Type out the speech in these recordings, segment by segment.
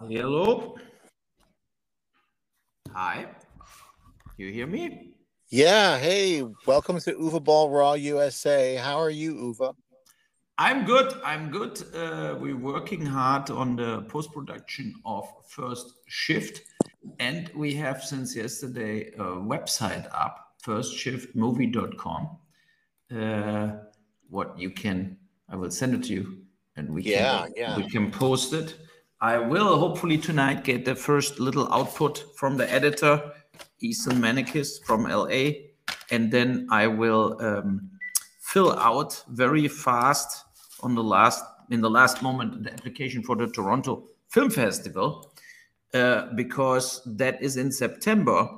Hello. Hi. You hear me? Yeah. Hey, welcome to Uwe Boll Raw USA. How are you, Uwe? I'm good. I'm good. Uh, we're working hard on the post production of First Shift. And we have since yesterday a website up, firstshiftmovie.com. Uh, what you can, I will send it to you and we Yeah, can, yeah. we can post it. I will hopefully tonight get the first little output from the editor, Ethan Maniquis from LA. And then I will um, fill out very fast on the last in the last moment the application for the Toronto Film Festival uh, because that is in September,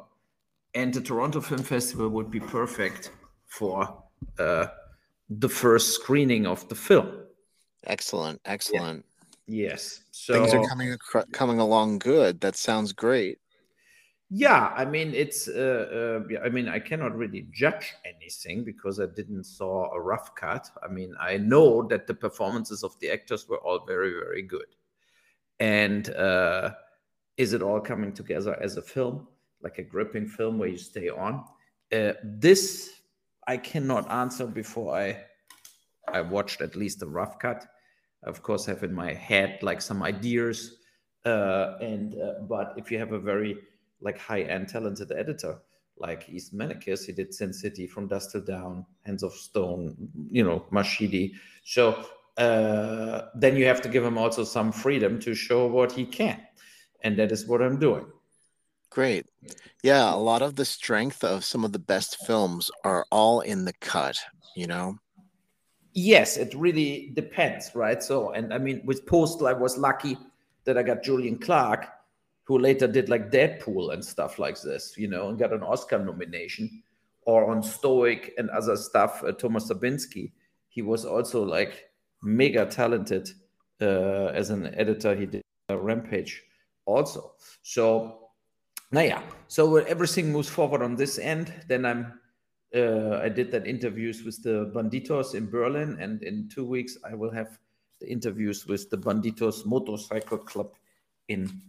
and the Toronto Film Festival would be perfect for uh, the first screening of the film. Excellent. Excellent. Yes, so Things are coming acro- coming along good. That sounds great. Yeah i mean it's uh, uh i mean i cannot really judge anything because i didn't saw a rough cut. I mean i know that the performances of the actors were all very very good. And uh is it all coming together as a film like a gripping film where you stay on? Uh, this i cannot answer before i i watched at least a rough cut. I, of course have in my head like some ideas uh and uh, but if you have a very like high-end talented editor like East Maniquis. He did Sin City from Dusk Till Dawn, Hands of Stone, you know, Machete. So uh, then you have to give him also some freedom to show what he can. And that is what I'm doing. Great. Yeah, a lot of the strength of some of the best films are all in the cut, you know? Yes, it really depends, right? So, and I mean, with Postal, I was lucky that I got Julian Clarke, who later did like Deadpool and stuff like this, you know, and got an Oscar nomination. Or on Stoic and other stuff, uh, Thomas Sabinsky, he was also like mega talented uh, as an editor. He did Rampage also. So, yeah. so everything moves forward on this end, then I'm uh, I did that interviews with the Bandidos in Berlin, and in two weeks I will have the interviews with the Bandidos Motorcycle Club in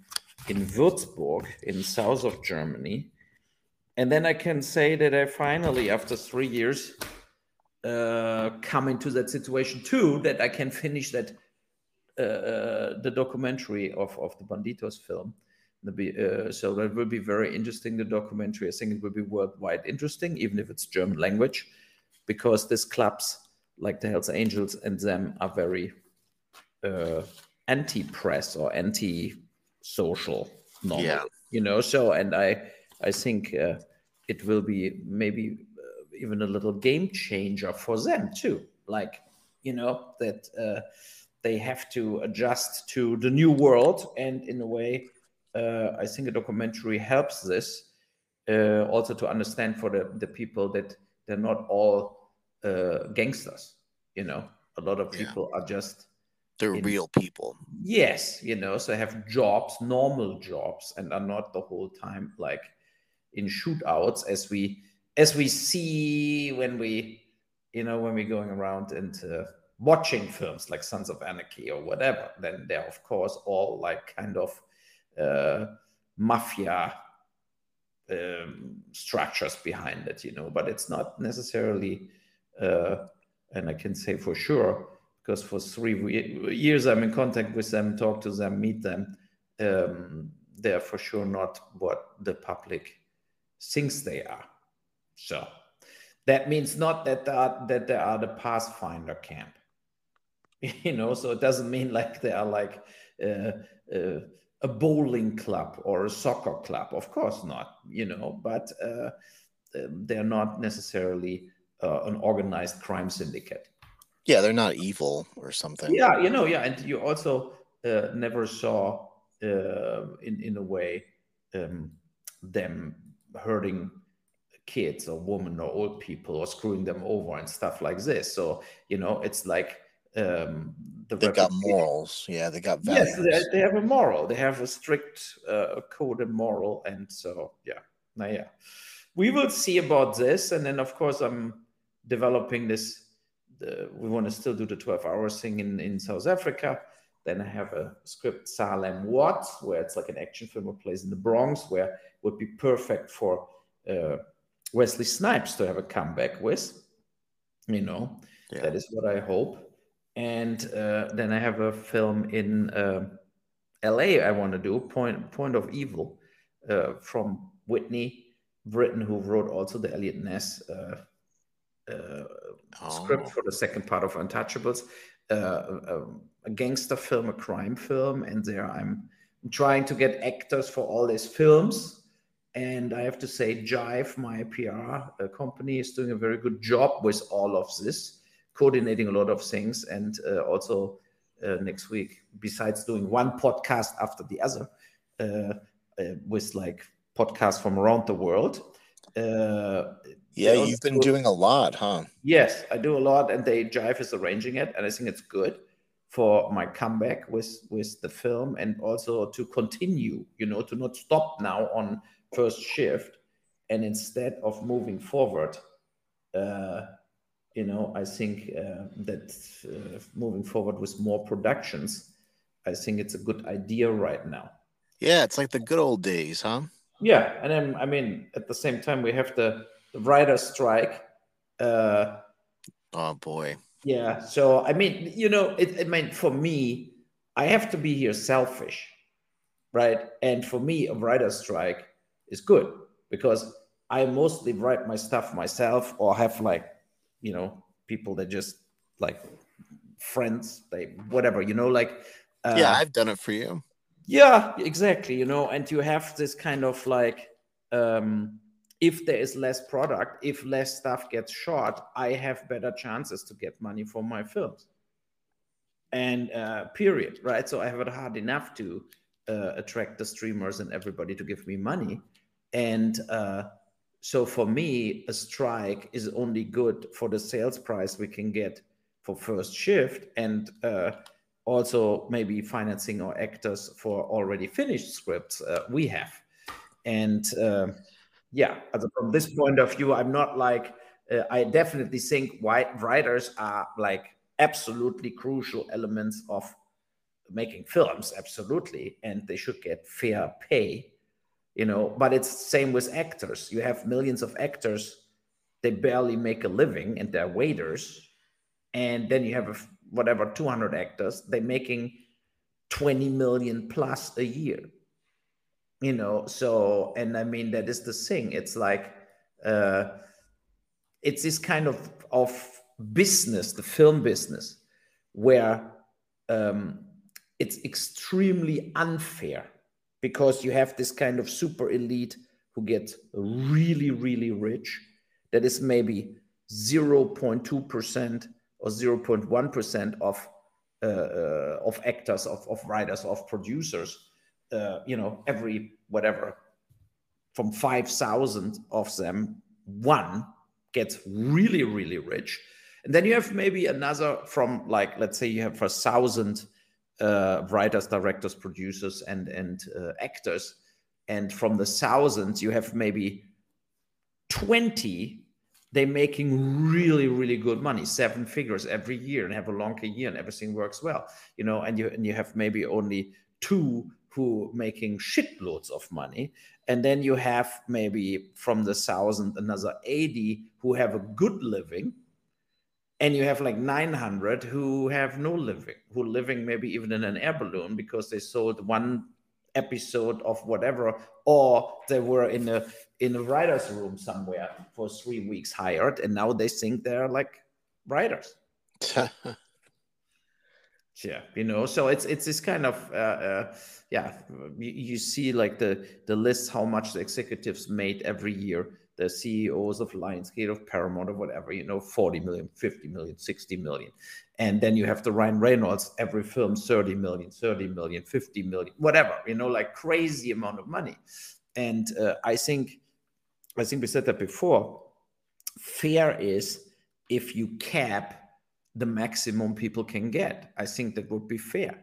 in Würzburg, in south of Germany, and then I can say that I finally, after three years, uh, come into that situation too that I can finish that uh, the documentary of of the Bandidos film. Uh, so that will be very interesting. The documentary, I think it will be worldwide interesting, even if it's German language, because these clubs like the Hells Angels and them are very uh, anti-press or anti-social. Normally, Yeah. you know. So, and I, I think uh, it will be maybe uh, even a little game changer for them too. Like, you know, that uh, they have to adjust to the new world, and in a way, uh, I think a documentary helps this uh, also to understand for the, the people that they're not all uh, gangsters. You know, a lot of Yeah. people are just They're real people. yes, you know, so have jobs, normal jobs, and are not the whole time like in shootouts as we as we see when we you know when we're going around and uh, watching films like Sons of Anarchy or whatever. Then they're of course all like kind of uh, mafia um, structures behind it, you know, but it's not necessarily, uh, and I can say for sure, because for three years I'm in contact with them, talk to them, meet them, um, they're for sure not what the public thinks they are. So that means not that they are, that they are the Pathfinder camp, you know. So it doesn't mean like they are like uh, uh, a bowling club or a soccer club. Of course not, you know. But uh, um, they're not necessarily uh, an organized crime syndicate. Yeah, they're not evil or something. Yeah, you know, yeah, and you also uh, never saw uh, in in a way um, them hurting kids or women or old people or screwing them over and stuff like this. So you know, it's like um, the they got morals. Yeah, they got values. Yes, they, they have a moral. They have a strict uh, code and moral, and so yeah, now yeah, we will see about this. And then of course I'm developing this. The, we want to still do the 12 hours thing in in South Africa. Then I have a script Salem Watts, where it's like an action film that plays in the Bronx, where would be perfect for uh, Wesley Snipes to have a comeback with. You know, yeah. that is what I hope and uh, then I have a film in uh, L.A. I want to do Point Point of Evil uh, from Whitney Britton, who wrote also the Eliot Ness uh, oh. script for the second part of Untouchables. Uh, a, a, gangster film, a crime film, and there I'm trying to get actors for all these films. And I have to say, Jive, my PR company, is doing a very good job with all of this coordinating a lot of things and uh, also uh, next week besides doing one podcast after the other uh, uh with like podcasts from around the world yeah you've been doing a lot huh yes i do a lot and they jive is arranging it and i think it's good for my comeback with with the film and also to continue you know to not stop now on first shift and instead of moving forward uh, you know, I think uh, that uh, moving forward with more productions, I think it's a good idea right now. Yeah, it's like the good old days, huh? Yeah, and then I mean, at the same time, we have the, the writer's strike. Uh, oh boy. Yeah, so I mean, you know, it, it meant for me, I have to be here selfish, right? And for me, a writer's strike is good because I mostly write my stuff myself or have like you know people that just like friends they whatever you know like uh, yeah i've done it for you yeah exactly you know and you have this kind of like um if there is less product if less stuff gets shot i have better chances to get money for my films. And uh period right? So i have it hard enough to uh, attract the streamers and everybody to give me money. And uh so for me, a strike is only good for the sales price we can get for first shift and uh, also maybe financing our actors for already finished scripts uh, we have. And uh, yeah, from this point of view, I'm not like, uh, I definitely think white writers are like absolutely crucial elements of making films, absolutely. And they should get fair pay you know. But it's same with actors. You have millions of actors they barely make a living and they're waiters and then you have a, whatever 200 actors they're making 20 million plus a year you know so and i mean that is the thing it's like uh it's this kind of of business the film business where um it's extremely unfair because you have this kind of super elite who get really, really rich. That is maybe 0.2% or 0.1% of uh, uh, of actors, of, of writers, of producers. Uh, you know, every whatever from 5,000 of them, one gets really, really rich. And then you have maybe another from like, let's say you have a thousand uh, writers, directors, producers, and and uh, actors. And from the thousands, you have maybe twenty. They're making really, really good money, seven figures every year, and have a longer year, and everything works well. You know, and you and you have maybe only two who making shitloads of money. And then you have maybe from the thousand another 80 who have a good living. And you have like 900 who have no living who living maybe even in an air balloon because they sold one episode of whatever or they were in a in a writer's room somewhere for three weeks hired. And now they think they're like writers yeah you know so it's it's this kind of uh, uh yeah you, you see like the the list how much the executives made every year the CEOs of Lionsgate, of Paramount, or whatever, you know, 40 million, 50 million, 60 million. And then you have the Ryan Reynolds, every film 30 million, 30 million, 50 million, whatever, you know, like crazy amount of money. And uh, I think I think we said that before. Fair is if you cap the maximum people can get. I think that would be fair.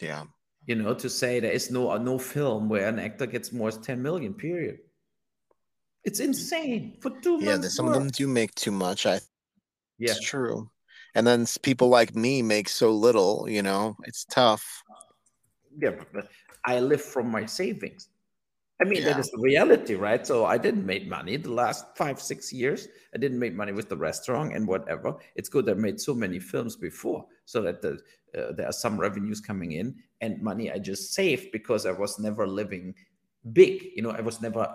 Yeah. You know, to say there is no no film where an actor gets more than 10 million, period. It's insane for two Yeah, some work. of them do make too much. I yeah. It's true. And then people like me make so little, you know, it's tough. Yeah, but I live from my savings. I mean, yeah. that is the reality, right? So I didn't make money the last five, six years. I didn't make money with the restaurant and whatever. It's good I made so many films before, so that the, uh, there are some revenues coming in and money I just saved because I was never living big. You know, I was never,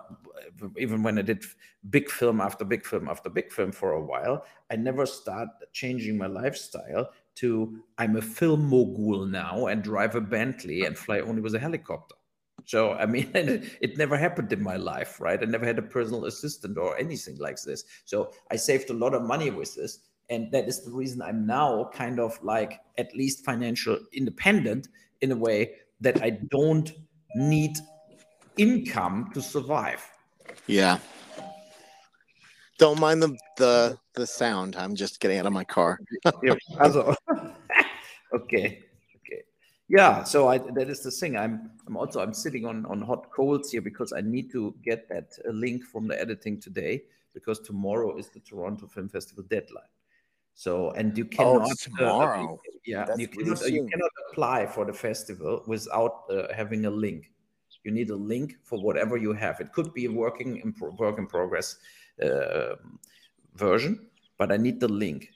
even when I did big film after big film after big film for a while, I never start changing my lifestyle to I'm a film mogul now and drive a Bentley and fly only with a helicopter so, I mean, it never happened in my life, right? I never had a personal assistant or anything like this. So, I saved a lot of money with this. And that is the reason I'm now kind of like at least financial independent in a way that I don't need income to survive. Yeah. Don't mind the the the sound. I'm just getting out of my car. okay yeah so i that is the thing. I'm i'm also i'm sitting on on hot coals here because i need to get that uh, link from the editing today because tomorrow is the toronto film festival deadline. So and you oh, cannot oh, tomorrow? Uh, yeah you cannot, uh, you cannot apply for the festival without uh, having a link. You need a link for whatever you have. It could be a working in pro- work in progress uh, version but i need the link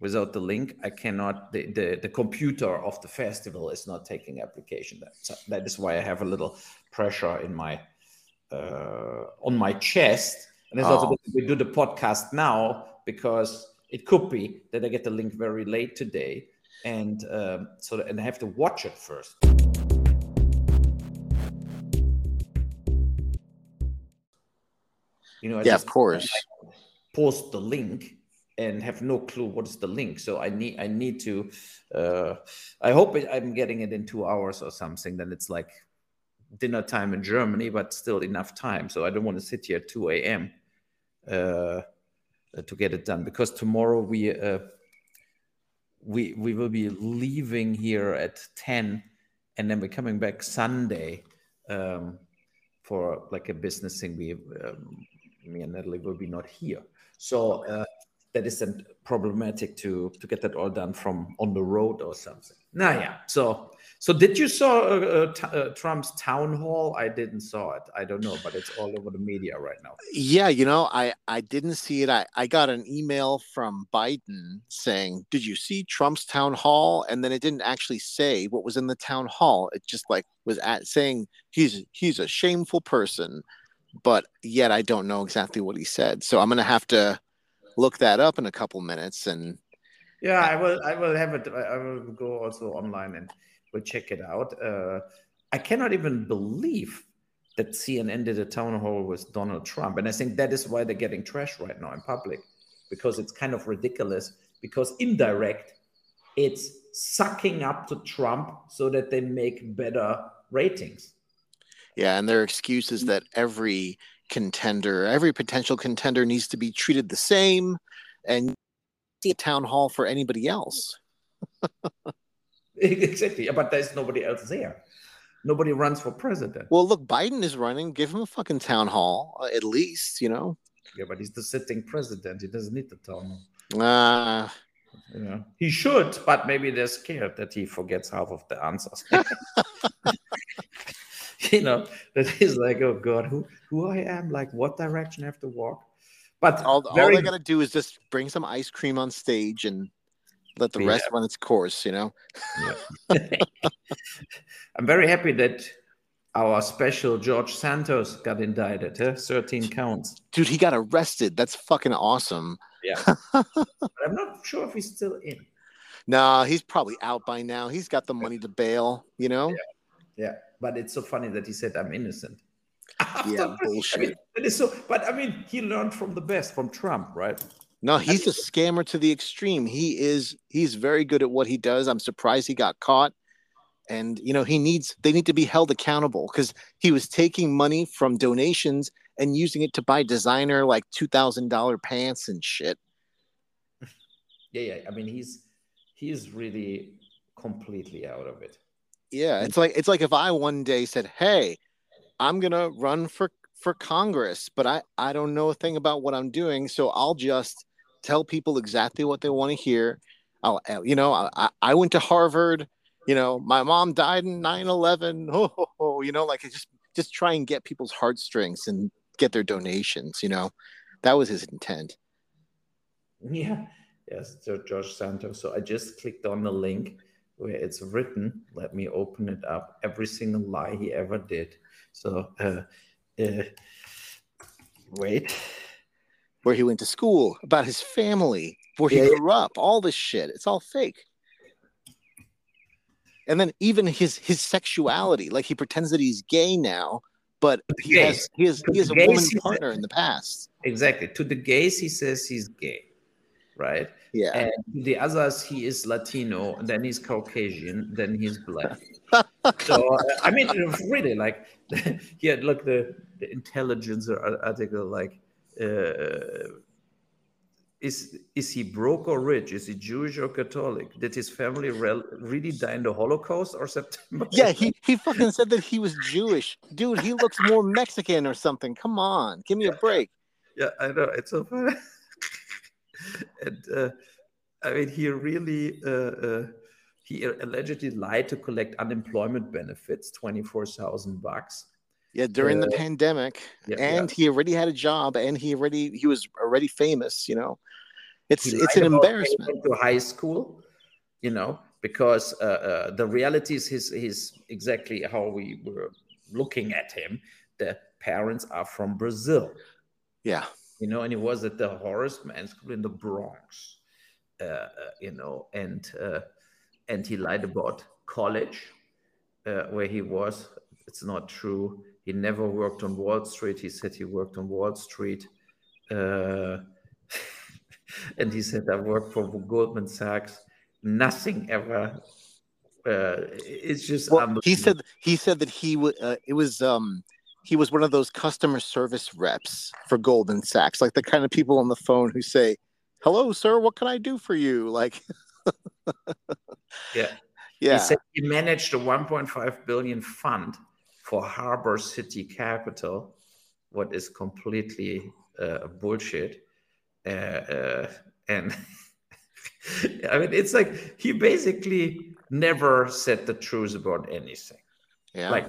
without the link i cannot the, the, the computer of the festival is not taking application. That that is why i have a little pressure in my uh, on my chest. And it's oh. also we do the podcast now because it could be that i get the link very late today and um, so and i have to watch it first. You know I yeah of course. post the link and have no clue what is the link. So I need I need to. Uh, I hope I'm getting it in two hours or something. Then it's like dinner time in Germany, but still enough time. So I don't want to sit here at two a.m. Uh, to get it done because tomorrow we uh, we we will be leaving here at ten, and then we're coming back Sunday um, for like a business thing. We um, me and Natalie will be not here. So uh, that isn't problematic to to get that all done from on the road or something. Nah, yeah. So so did you saw uh, uh, uh, Trump's town hall? I didn't saw it. I don't know, but it's all over the media right now. Yeah, you know, I I didn't see it. I I got an email from Biden saying, "Did you see Trump's town hall?" And then it didn't actually say what was in the town hall. It just like was at saying he's he's a shameful person, but yet I don't know exactly what he said. So I'm gonna have to look that up in a couple minutes and yeah i will i will have it i will go also online and we'll check it out. Uh, i cannot even believe that cnn did a town hall with donald trump and i think that is why they're getting trashed right now in public because it's kind of ridiculous because indirect it's sucking up to trump so that they make better ratings. Yeah and their excuse is that every contender. Every potential contender needs to be treated the same, and see a town hall for anybody else. exactly, but there's nobody else there. Nobody runs for president. Well, look, Biden is running. Give him a fucking town hall, uh, at least, you know. Yeah, but he's the sitting president. He doesn't need the town hall. Ah. Uh, yeah. He should, but maybe they're scared that he forgets half of the answers. you know, that he's like, oh God, who who I am, like what direction I have to walk. But all, very... all they gotta do is just bring some ice cream on stage and let the yeah. rest run its course, you know. Yeah. I'm very happy that our special George Santos got indicted. Huh? 13 counts. Dude, he got arrested. That's fucking awesome. Yeah. I'm not sure if he's still in. Nah, he's probably out by now. He's got the money to bail, you know? Yeah. yeah but it's so funny that he said I'm innocent. yeah, bullshit. I mean, it is so, but I mean, he learned from the best, from Trump, right? No, he's a scammer to the extreme. He is he's very good at what he does. I'm surprised he got caught. And you know, he needs they need to be held accountable because he was taking money from donations and using it to buy designer like two thousand dollar pants and shit. Yeah, yeah. I mean, he's he's really completely out of it. Yeah, it's like it's like if I one day said, "Hey, I'm gonna run for for Congress, but I I don't know a thing about what I'm doing, so I'll just tell people exactly what they want to hear. I'll you know I I went to Harvard. You know, my mom died in 9/11. Oh, oh, oh you know, like just just try and get people's heartstrings and get their donations. You know, that was his intent. Yeah, yes, George Santos. So I just clicked on the link where it's written. Let me open it up. Every single lie he ever did. So, uh, uh, wait. Where he went to school, about his family, where he yeah, grew yeah. up, all this shit. It's all fake. And then even his his sexuality, like he pretends that he's gay now, but he gays. has he has he has a woman partner in the past. Exactly. To the gays, he says he's gay, right? Yeah. And the others, he is Latino, then he's Caucasian, then he's black. so I mean, really, like, yeah, look, the, the intelligence article, like, uh, is is he broke or rich? Is he Jewish or Catholic? Did his family re- really die in the Holocaust or September? Yeah, he he fucking said that he was Jewish, dude. He looks more Mexican or something. Come on, give me yeah, a break. Yeah, I know it's so funny. And uh, I mean, he really uh, uh, he allegedly lied to collect unemployment benefits, twenty four thousand bucks. Yeah, during the uh, pandemic, yeah, and yeah. he already had a job, and he already he was already famous. You know, it's it's an embarrassment. To high school, you know, because uh, uh, the reality is his his exactly how we were looking at him. The parents are from Brazil. Yeah, you know, and he was at the Horace Mann School in the Bronx, uh, uh, you know, and uh, and he lied about college, uh, where he was. It's not true. He never worked on Wall Street. He said he worked on Wall Street, uh, and he said I worked for Goldman Sachs. Nothing ever. Uh, it's just well, he said he said that he would. it was um he was one of those customer service reps for Goldman Sachs, like the kind of people on the phone who say, "Hello, sir, what can I do for you?" Like, yeah, yeah. He said he managed a 1.5 billion fund for Harbor City Capital, what is completely uh, bullshit. Uh, uh, and I mean, it's like he basically never said the truth about anything. Yeah. Like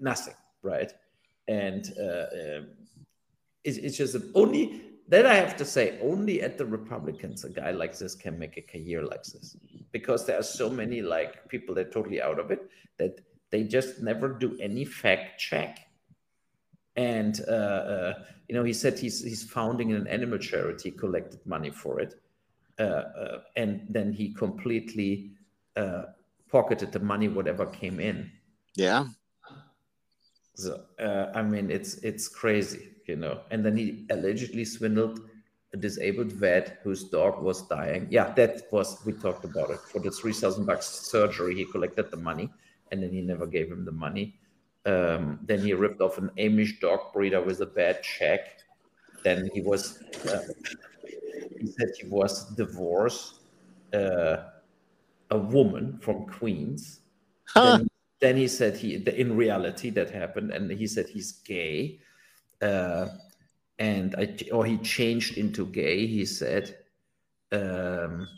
nothing, right? And uh, um, it's, it's just only then I have to say, only at the Republicans, a guy like this can make a career like this, because there are so many like people that are totally out of it that they just never do any fact check. And uh, uh, you know, he said he's he's founding an animal charity, collected money for it, uh, uh and then he completely uh, pocketed the money, whatever came in. Yeah, so uh, I mean, it's it's crazy, you know. And then he allegedly swindled a disabled vet whose dog was dying. Yeah, that was we talked about it for the three thousand bucks surgery. He collected the money, and then he never gave him the money. Um, then he ripped off an Amish dog breeder with a bad check. Then he was uh, he said he was divorced uh, a woman from Queens. Huh. Then he said he in reality that happened and he said he's gay uh, and I, or he changed into gay he said um,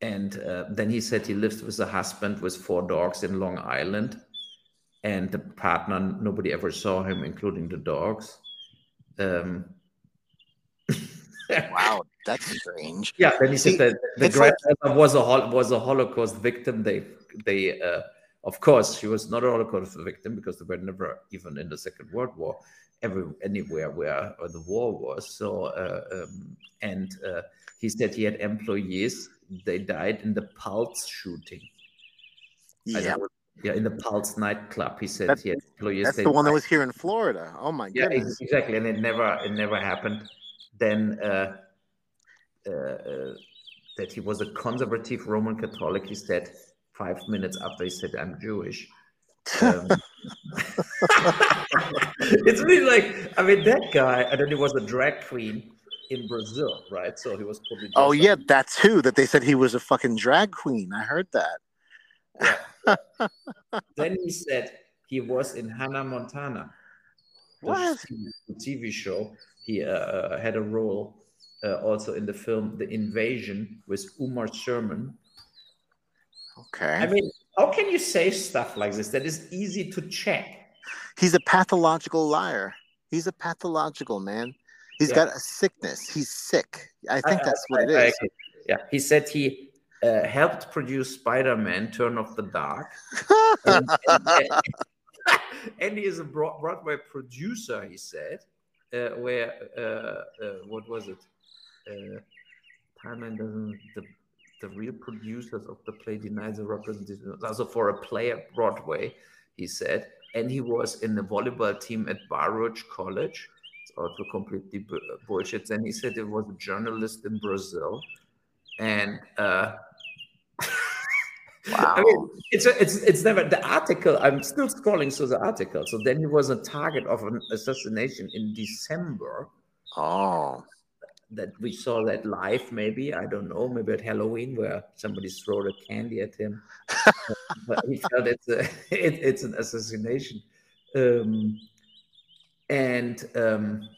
and uh, then he said he lives with a husband with four dogs in long island and the partner nobody ever saw him including the dogs um, wow that's strange. Yeah then he said that the grandmother like... was a was a holocaust victim. They they uh, of course she was not a holocaust victim because they were never even in the second world war. Ever anywhere where, the war was. So uh, um, and uh, he said he had employees. They died in the pulse shooting. Yeah. yeah in the pulse nightclub he said that's, he had employees. that's the one that was here in florida. Oh my god. yeah, goodness. exactly and it never it never happened. Then uh that he was a conservative roman catholic he said five minutes after he said I'm Jewish. Um, it's really like I mean that guy, and then he was a drag queen in Brazil, right? So he was probably. Oh yeah, that's who that they said he was a fucking drag queen. I heard that. Yeah. then he said he was in Hannah Montana. What? The TV show. He uh, had a role uh, also in the film The Invasion with Umar Sherman. Okay. I mean, how can you say stuff like this that is easy to check? He's a pathological liar. He's a pathological man. He's yeah. got a sickness. He's sick. I think I, that's what I, it is. I, yeah, he said he uh, helped produce Spider-Man: Turn Off the Dark, and, and, and, he is a Broadway producer. He said, uh, where uh, uh what was it? Uh, Timeline doesn't the the real producers of the play deny the representation. Also for a play at Broadway, he said, and he was in the volleyball team at Baruch College. It's also completely bullshit. Then he said it was a journalist in Brazil, and uh, Wow. I mean, it's it's it's never the article. I'm still scrolling through the article. So then he was a target of an assassination in December. Oh, that we saw that live maybe i don't know maybe at halloween where somebody threw a candy at him. But he felt it's a, it, it's an assassination. Um, and um,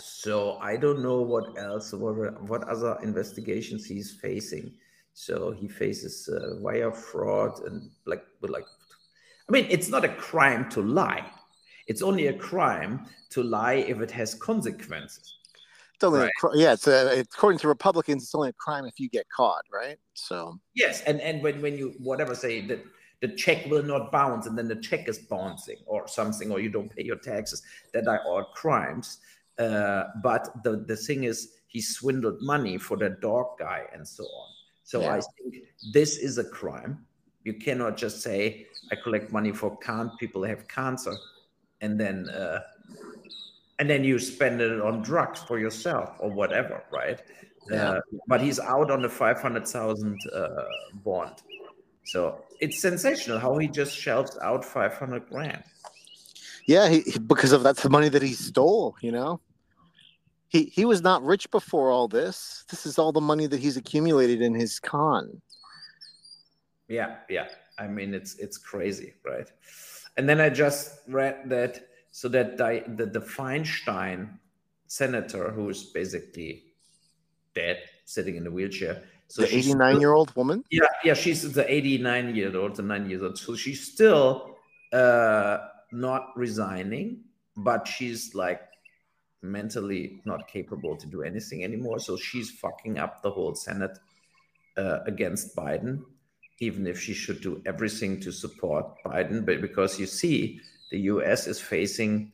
so i don't know what else what, what other investigations he's facing. So he faces uh, wire fraud and like like i mean it's not a crime to lie. It's only a crime to lie if it has consequences it's only right. a, yeah. It's a, according to Republicans, it's only a crime if you get caught, right? So yes, and and when when you whatever say that the check will not bounce, and then the check is bouncing or something, or you don't pay your taxes, that are all crimes. Uh, but the the thing is, he swindled money for the dog guy and so on. So yeah. I think this is a crime. You cannot just say I collect money for can people have cancer, and then. Uh, and then you spend it on drugs for yourself or whatever, right? Yeah. Uh, but he's out on the 500,000 uh, bond. So it's sensational how he just shelves out 500 grand. Yeah, he, because of that's the money that he stole, you know? He, he was not rich before all this. This is all the money that he's accumulated in his con. Yeah, yeah. I mean, it's it's crazy, right? And then I just read that so that the, the, the Feinstein senator, who is basically dead, sitting in a wheelchair. So the 89 year old woman? Yeah, yeah, she's the 89 year old, the nine years old. So she's still uh, not resigning, but she's like mentally not capable to do anything anymore. So she's fucking up the whole Senate uh, against Biden, even if she should do everything to support Biden. But because you see, the US is facing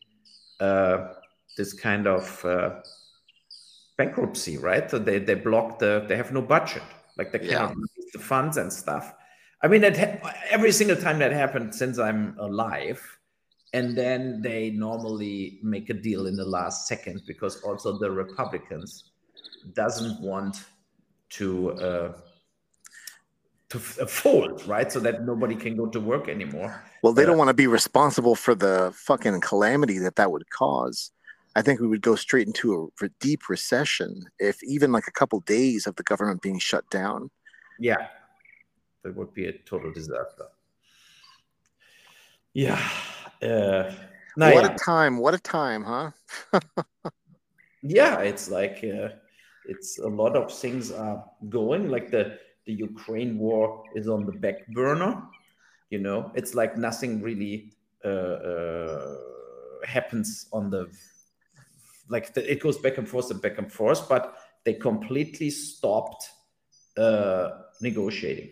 uh, this kind of uh, bankruptcy, right? So they, they block the, they have no budget, like they cannot yeah. release the funds and stuff. I mean, that every single time that happened since I'm alive, and then they normally make a deal in the last second because also the Republicans doesn't want to uh, to fold, right? So that nobody can go to work anymore. Well, they uh, don't want to be responsible for the fucking calamity that that would cause. I think we would go straight into a deep recession if even like a couple days of the government being shut down. Yeah, that would be a total disaster. Yeah. Uh, what yeah. a time! What a time, huh? yeah, it's like uh, it's a lot of things are going. Like the the Ukraine war is on the back burner. You know, it's like nothing really uh, uh, happens on the like the, it goes back and forth and back and forth, but they completely stopped uh, negotiating.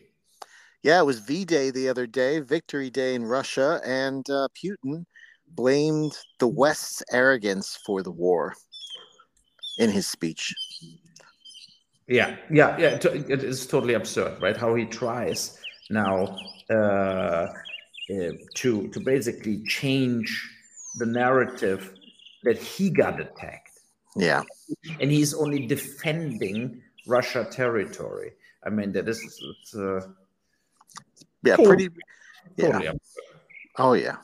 Yeah, it was V Day the other day, Victory Day in Russia, and uh, Putin blamed the West's arrogance for the war in his speech. Yeah, yeah, yeah. It is totally absurd, right? How he tries now uh, uh, to to basically change the narrative that he got attacked. Yeah, and he's only defending Russia territory. I mean, that is uh, yeah, cool. pretty Totally Yeah. absurd. Oh yeah.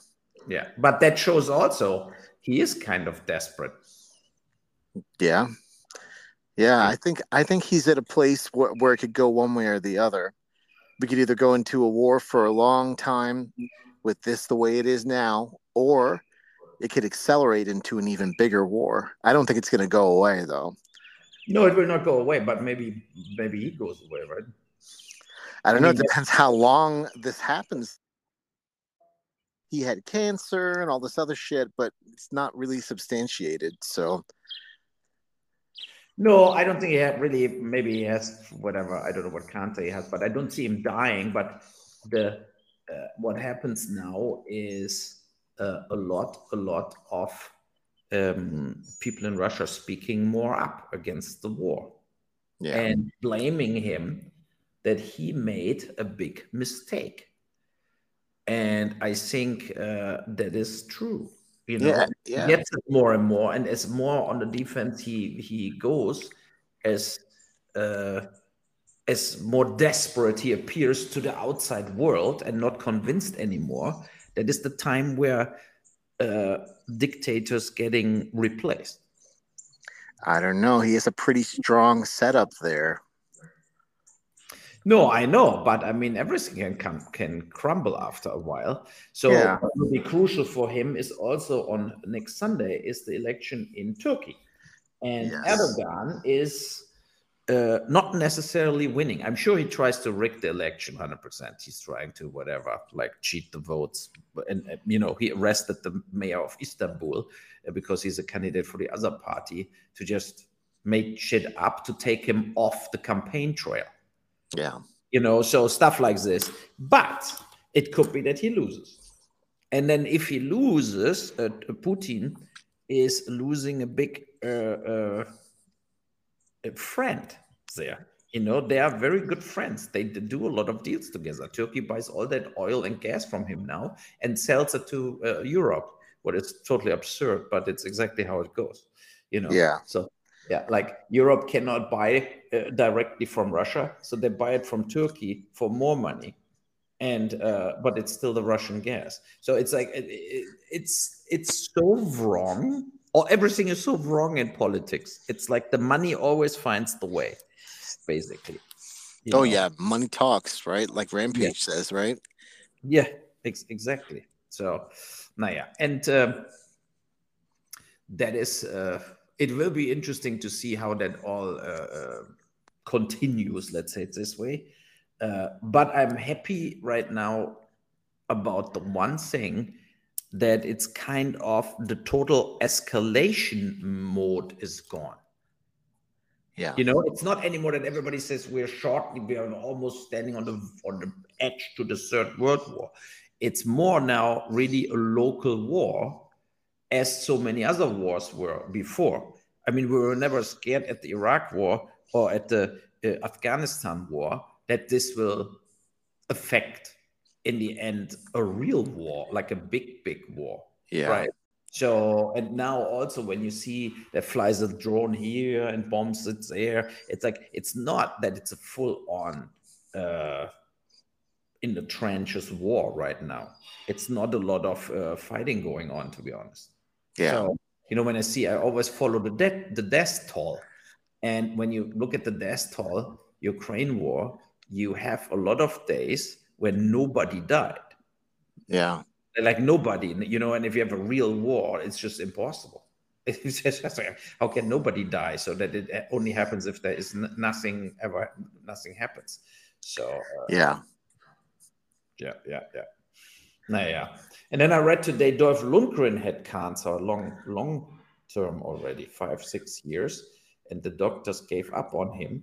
Yeah, but that shows also he is kind of desperate. Yeah. Yeah, I think I think he's at a place where, where it could go one way or the other. We could either go into a war for a long time with this the way it is now, or it could accelerate into an even bigger war. I don't think it's going to go away though. No, it will not go away, but maybe maybe he goes away, right? I don't I know. It depends how long this happens. He had cancer and all this other shit, but it's not really substantiated. So No, I don't think he had really. Maybe he has whatever. I don't know what cancer he has, but I don't see him dying. But the uh, what happens now is uh, a lot, a lot of um, people in Russia speaking more up against the war yeah, and blaming him that he made a big mistake. And I think uh, that is true. You know, yeah, yeah, gets it more and more, and as more on the defense he he goes, as uh, as more desperate he appears to the outside world and not convinced anymore. That is the time where uh, dictators getting replaced. I don't know. He has a pretty strong setup there. No, I know, but I mean everything can come can crumble after a while. So Yeah. what will be crucial for him is also on next Sunday is the election in Turkey, and Yes. Erdogan is uh, not necessarily winning. I'm sure he tries to rig the election 100%. He's trying to whatever, like cheat the votes. And uh, you know, he arrested the mayor of Istanbul uh, because he's a candidate for the other party to just make shit up to take him off the campaign trail Yeah, you know, so stuff like this. But it could be that he loses. And then if he loses, uh, Putin is losing a big uh, uh, a friend there. You know, they are very good friends. They do a lot of deals together. Turkey buys all that oil and gas from him now and sells it to uh, Europe. What is totally absurd, but it's exactly how it goes. You know. Yeah. So yeah, like Europe cannot buy uh, directly from Russia, so they buy it from Turkey for more money, and uh, but it's still the Russian gas. So it's like it, it, it's it's so wrong, or everything is so wrong in politics. It's like the money always finds the way, basically. You Oh know? yeah, money talks, right? Like Rampage says, right? Yeah, ex- exactly. So, naja, and um that is, uh, it will be interesting to see how that all uh, uh, continues, let's say it this way. Uh, but I'm happy right now about the one thing that it's kind of the total escalation mode is gone. Yeah. You know, it's not anymore that everybody says we're short, we are almost standing on the on the edge to the third world war. It's more now really a local war, as so many other wars were before. I mean, we were never scared at the Iraq war or at the uh, Afghanistan war that this will affect in the end a real war, like a big, big war. Yeah. Right. So, and now also when you see that flies a drone here and bombs it there, it's like it's not that it's a full on uh, in the trenches war right now. It's not a lot of uh, fighting going on, to be honest. Yeah. So, you know, when I see, I always follow the de- the death toll, and when you look at the death toll, Ukraine war, you have a lot of days when nobody died yeah. like nobody you know and if you have a real war it's just impossible it's just like, how can nobody die so that it only happens if there is nothing ever nothing happens so uh, Yeah. yeah yeah yeah nah, yeah and then i read today dolph lundgren had cancer long long term already five six years and the doctors gave up on him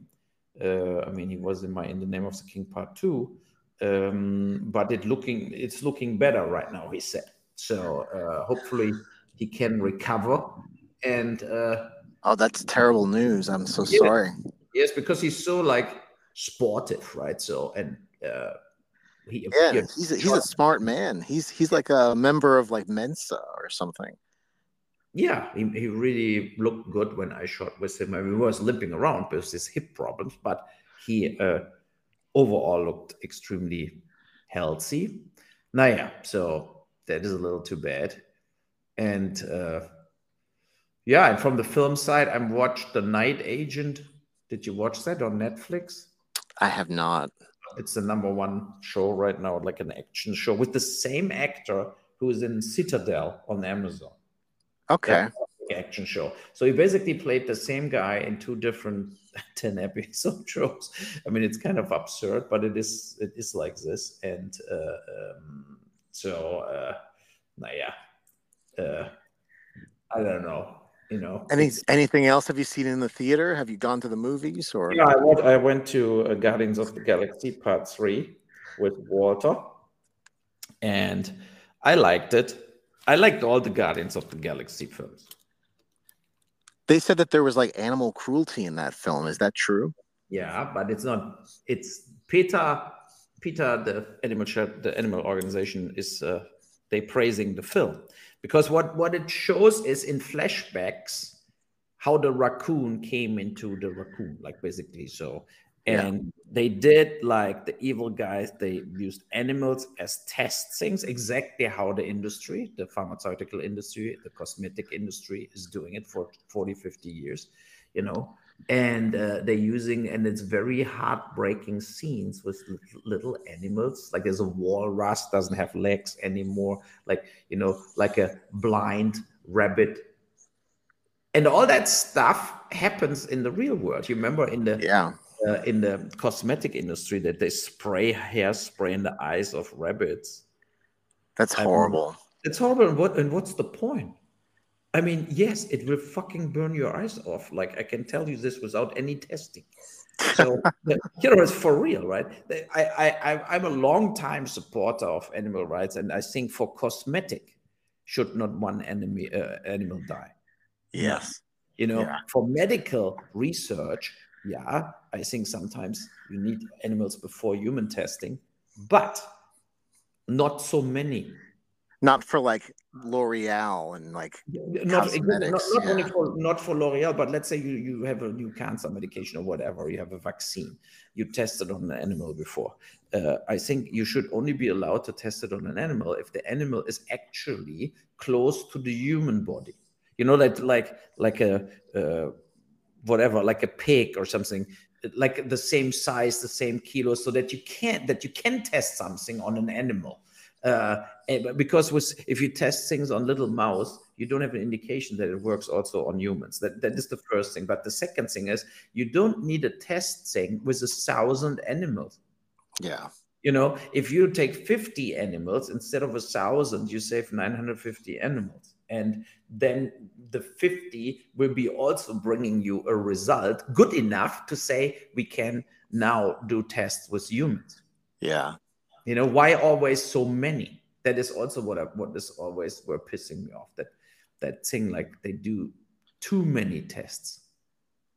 uh, i mean he was in my in the name of the king part two um, but it looking it's looking better right now he said so uh, hopefully he can recover and uh, Oh, that's terrible news. I'm so Yeah. sorry. yes because he's so like sportive right so and uh, he Yeah, appeared he's a, he's a smart man. He's he's like a member of like Mensa or something. yeah he, he really looked good when i shot with him I mean, he was limping around with his hip problems but he uh, overall looked extremely healthy Now, yeah, so that is a little too bad. And uh, yeah, and from the film side, I watched The Night Agent. Did you watch that on Netflix? I have not. It's the number one show right now, like an action show with the same actor who is in Citadel on Amazon. Okay. Action show. So he basically played the same guy in two different 10 episode shows. I mean, it's kind of absurd, but it is it is like this. And uh, um, so, uh, naja, uh, I don't know. You know, Any anything else have you seen in the theater? Have you gone to the movies or? Yeah, I went, I went to uh, Guardians of the Galaxy Part Three with Walter, and I liked it. I liked all the Guardians of the Galaxy films. They said that there was like animal cruelty in that film. Is that true? Yeah, but it's not. It's PETA. PETA, the animal the animal organization, is uh, they praising the film because what what it shows is in flashbacks how the raccoon came into the raccoon, like basically so. And yeah. they did like the evil guys, they used animals as test things, exactly how the industry, the pharmaceutical industry, the cosmetic industry is doing it for 40, 50 years, you know and uh, they're using and it's very heartbreaking scenes with little animals. Like there's a walrus doesn't have legs anymore. Like you know like a blind rabbit. And all that stuff happens in the real world. You remember in the yeah. uh, in the cosmetic industry that they spray hairspray in the eyes of rabbits? That's horrible. it's horrible and what and what's the point I mean, yes, it will fucking burn your eyes off. Like I can tell you this without any testing. So you know, it's for real, right? I, I, I'm a long time supporter of animal rights, and I think for cosmetic, should not one enemy uh, animal die. Yes. You know, yeah. for medical research, yeah, I think sometimes you need animals before human testing, but not so many not for like L'Oreal and like not, not, not yeah. only for not for L'Oreal, but let's say you, you have a new cancer medication or whatever, you have a vaccine, you tested on an animal before. Uh, I think you should only be allowed to test it on an animal if the animal is actually close to the human body. You know that like like a uh, whatever, like a pig or something, like the same size, the same kilo, so that you can't that you can test something on an animal uh, because with, if you test things on little mouse, you don't have an indication that it works also on humans. That that is the first thing. But the second thing is you don't need a test thing with a thousand animals. Yeah. You know, if you take 50 animals instead of a thousand, you save 950 animals. And then the 50 will be also bringing you a result good enough to say we can now do tests with humans. Yeah. You know, why always so many? That is also what I, what is always were pissing me off. That that thing like they do too many tests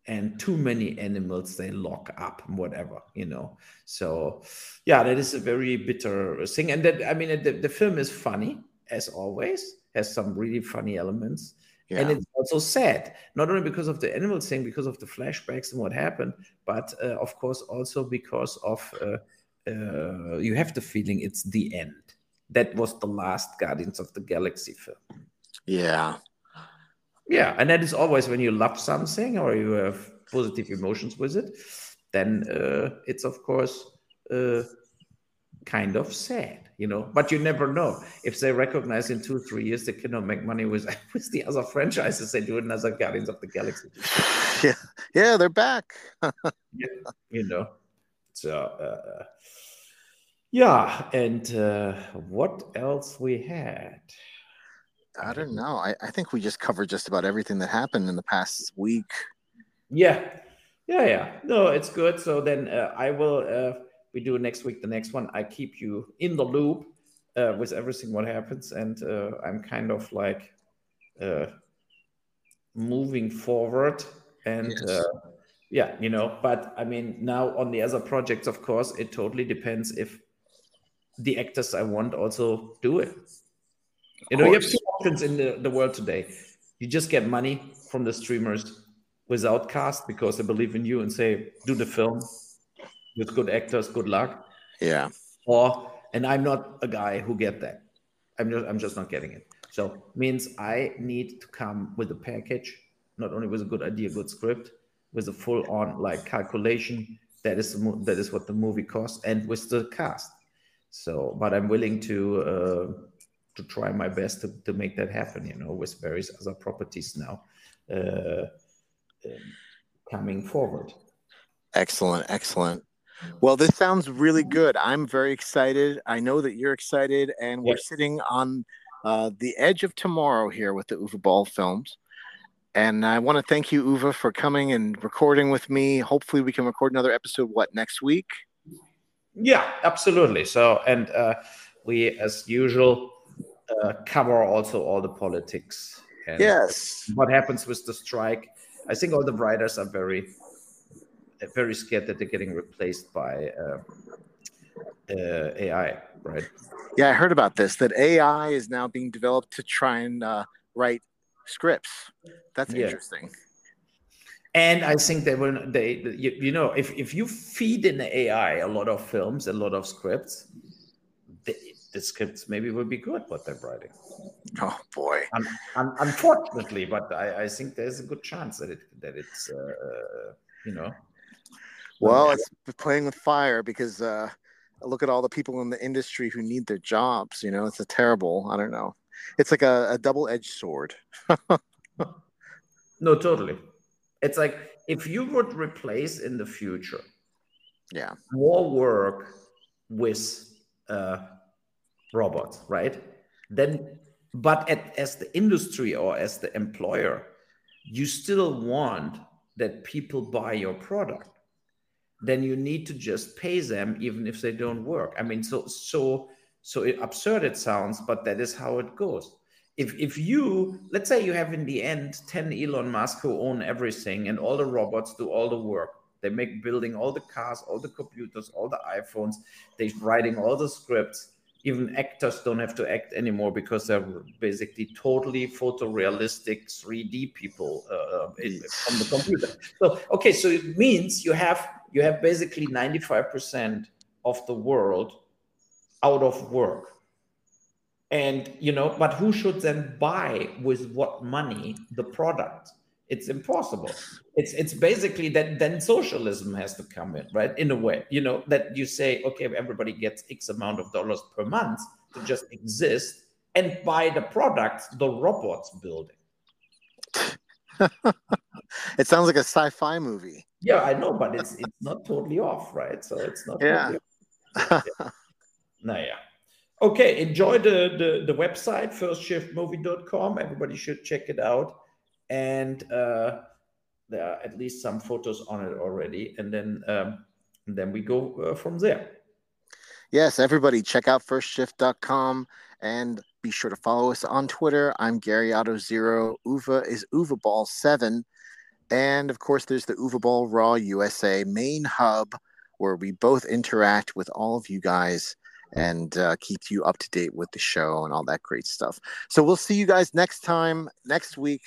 and too many animals they lock up and whatever you know so yeah that is a very bitter thing and that i mean the, the film is funny as always has some really funny elements yeah. and it's also sad not only because of the animal thing because of the flashbacks and what happened but uh, of course also because of uh, uh, you have the feeling it's the end. That was the last Guardians of the Galaxy film. Yeah. Yeah, and that is always when you love something or you have positive emotions with it, then uh, it's of course uh, kind of sad, you know. But you never know if they recognize in two, three years they cannot make money with with the other franchises. They do another Guardians of the Galaxy. Yeah, yeah, they're back. yeah, you know. So uh, yeah, and uh, what else we had? I don't know. I, I think we just covered just about everything that happened in the past week. Yeah, yeah, yeah. No, it's good. So then uh, I will. Uh, we do next week. The next one. I keep you in the loop uh, with everything what happens, and uh, I'm kind of like uh, moving forward and. Yes. Uh, yeah, you know, but I mean, now on the other projects, of course, it totally depends if the actors I want also do it. You know, you have two options in the, the world today. You just get money from the streamers without cast because they believe in you and say, do the film with good actors, good luck. Yeah. Or and I'm not a guy who get that. I'm just I'm just not getting it. So means I need to come with a package, not only with a good idea, good script, with a full on like calculation. That is the that is what the movie costs, and with the cast. So, but I'm willing to uh, to try my best to, to make that happen. You know, with various other properties now uh, um, coming forward. Excellent, excellent. Well, this sounds really good. I'm very excited. I know that you're excited, and we're sitting on uh, the edge of tomorrow here with the Uwe Boll films. And I want to thank you, Uwe, for coming and recording with me. Hopefully, we can record another episode. What next week? Yeah, absolutely. So, and uh, we, as usual, uh, cover also all the politics. And yes. What happens with the strike? I think all the writers are very, very scared that they're getting replaced by uh, uh AI, right? Yeah, I heard about this. That AI is now being developed to try and uh, write scripts. That's yeah. interesting. And I think they will. They, you, you, know, if if you feed in the AI a lot of films, a lot of scripts, the, the scripts maybe will be good what they're writing. Oh boy! Un, un, unfortunately, but I, I think there's a good chance that it that it's uh, you know. Well, it's playing with fire because uh, look at all the people in the industry who need their jobs. You know, it's a terrible. I don't know. It's like a, a double edged sword. no, totally. It's like if you would replace in the future, yeah, more work with uh, robots, right? Then, but at, as the industry or as the employer, you still want that people buy your product then you need to just pay them even if they don't work. I mean, so so so absurd it sounds, but that is how it goes. If if you let's say you have in the end 10 Elon Musk who own everything and all the robots do all the work. They make building all the cars, all the computers, all the iPhones, they're writing all the scripts. Even actors don't have to act anymore because they're basically totally photorealistic 3D people uh, in, on the computer. So okay, so it means you have you have basically 95% of the world out of work and you know but who should then buy with what money the product it's impossible it's it's basically that then socialism has to come in right in a way you know that you say okay everybody gets x amount of dollars per month to just exist and buy the products the robots building it sounds like a sci-fi movie yeah, I know, but it's it's not totally off, right? So it's not. Yeah. Totally yeah. nah, yeah. Okay, enjoy the, the the website firstshiftmovie.com. Everybody should check it out, and uh, there are at least some photos on it already, and then um, and then we go uh, from there. Yes, everybody check out firstshift.com and be sure to follow us on Twitter. I'm Gary Otto Zero. Uwe is Uwe Boll Seven. And of course, there's the Uwe Boll Raw USA main hub where we both interact with all of you guys and uh, keep you up to date with the show and all that great stuff. So we'll see you guys next time, next week,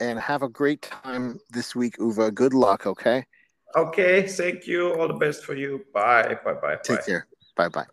and have a great time this week, Uwe. Good luck, okay? Okay, thank you. All the best for you. Bye. Bye bye. Take bye. care. Bye bye.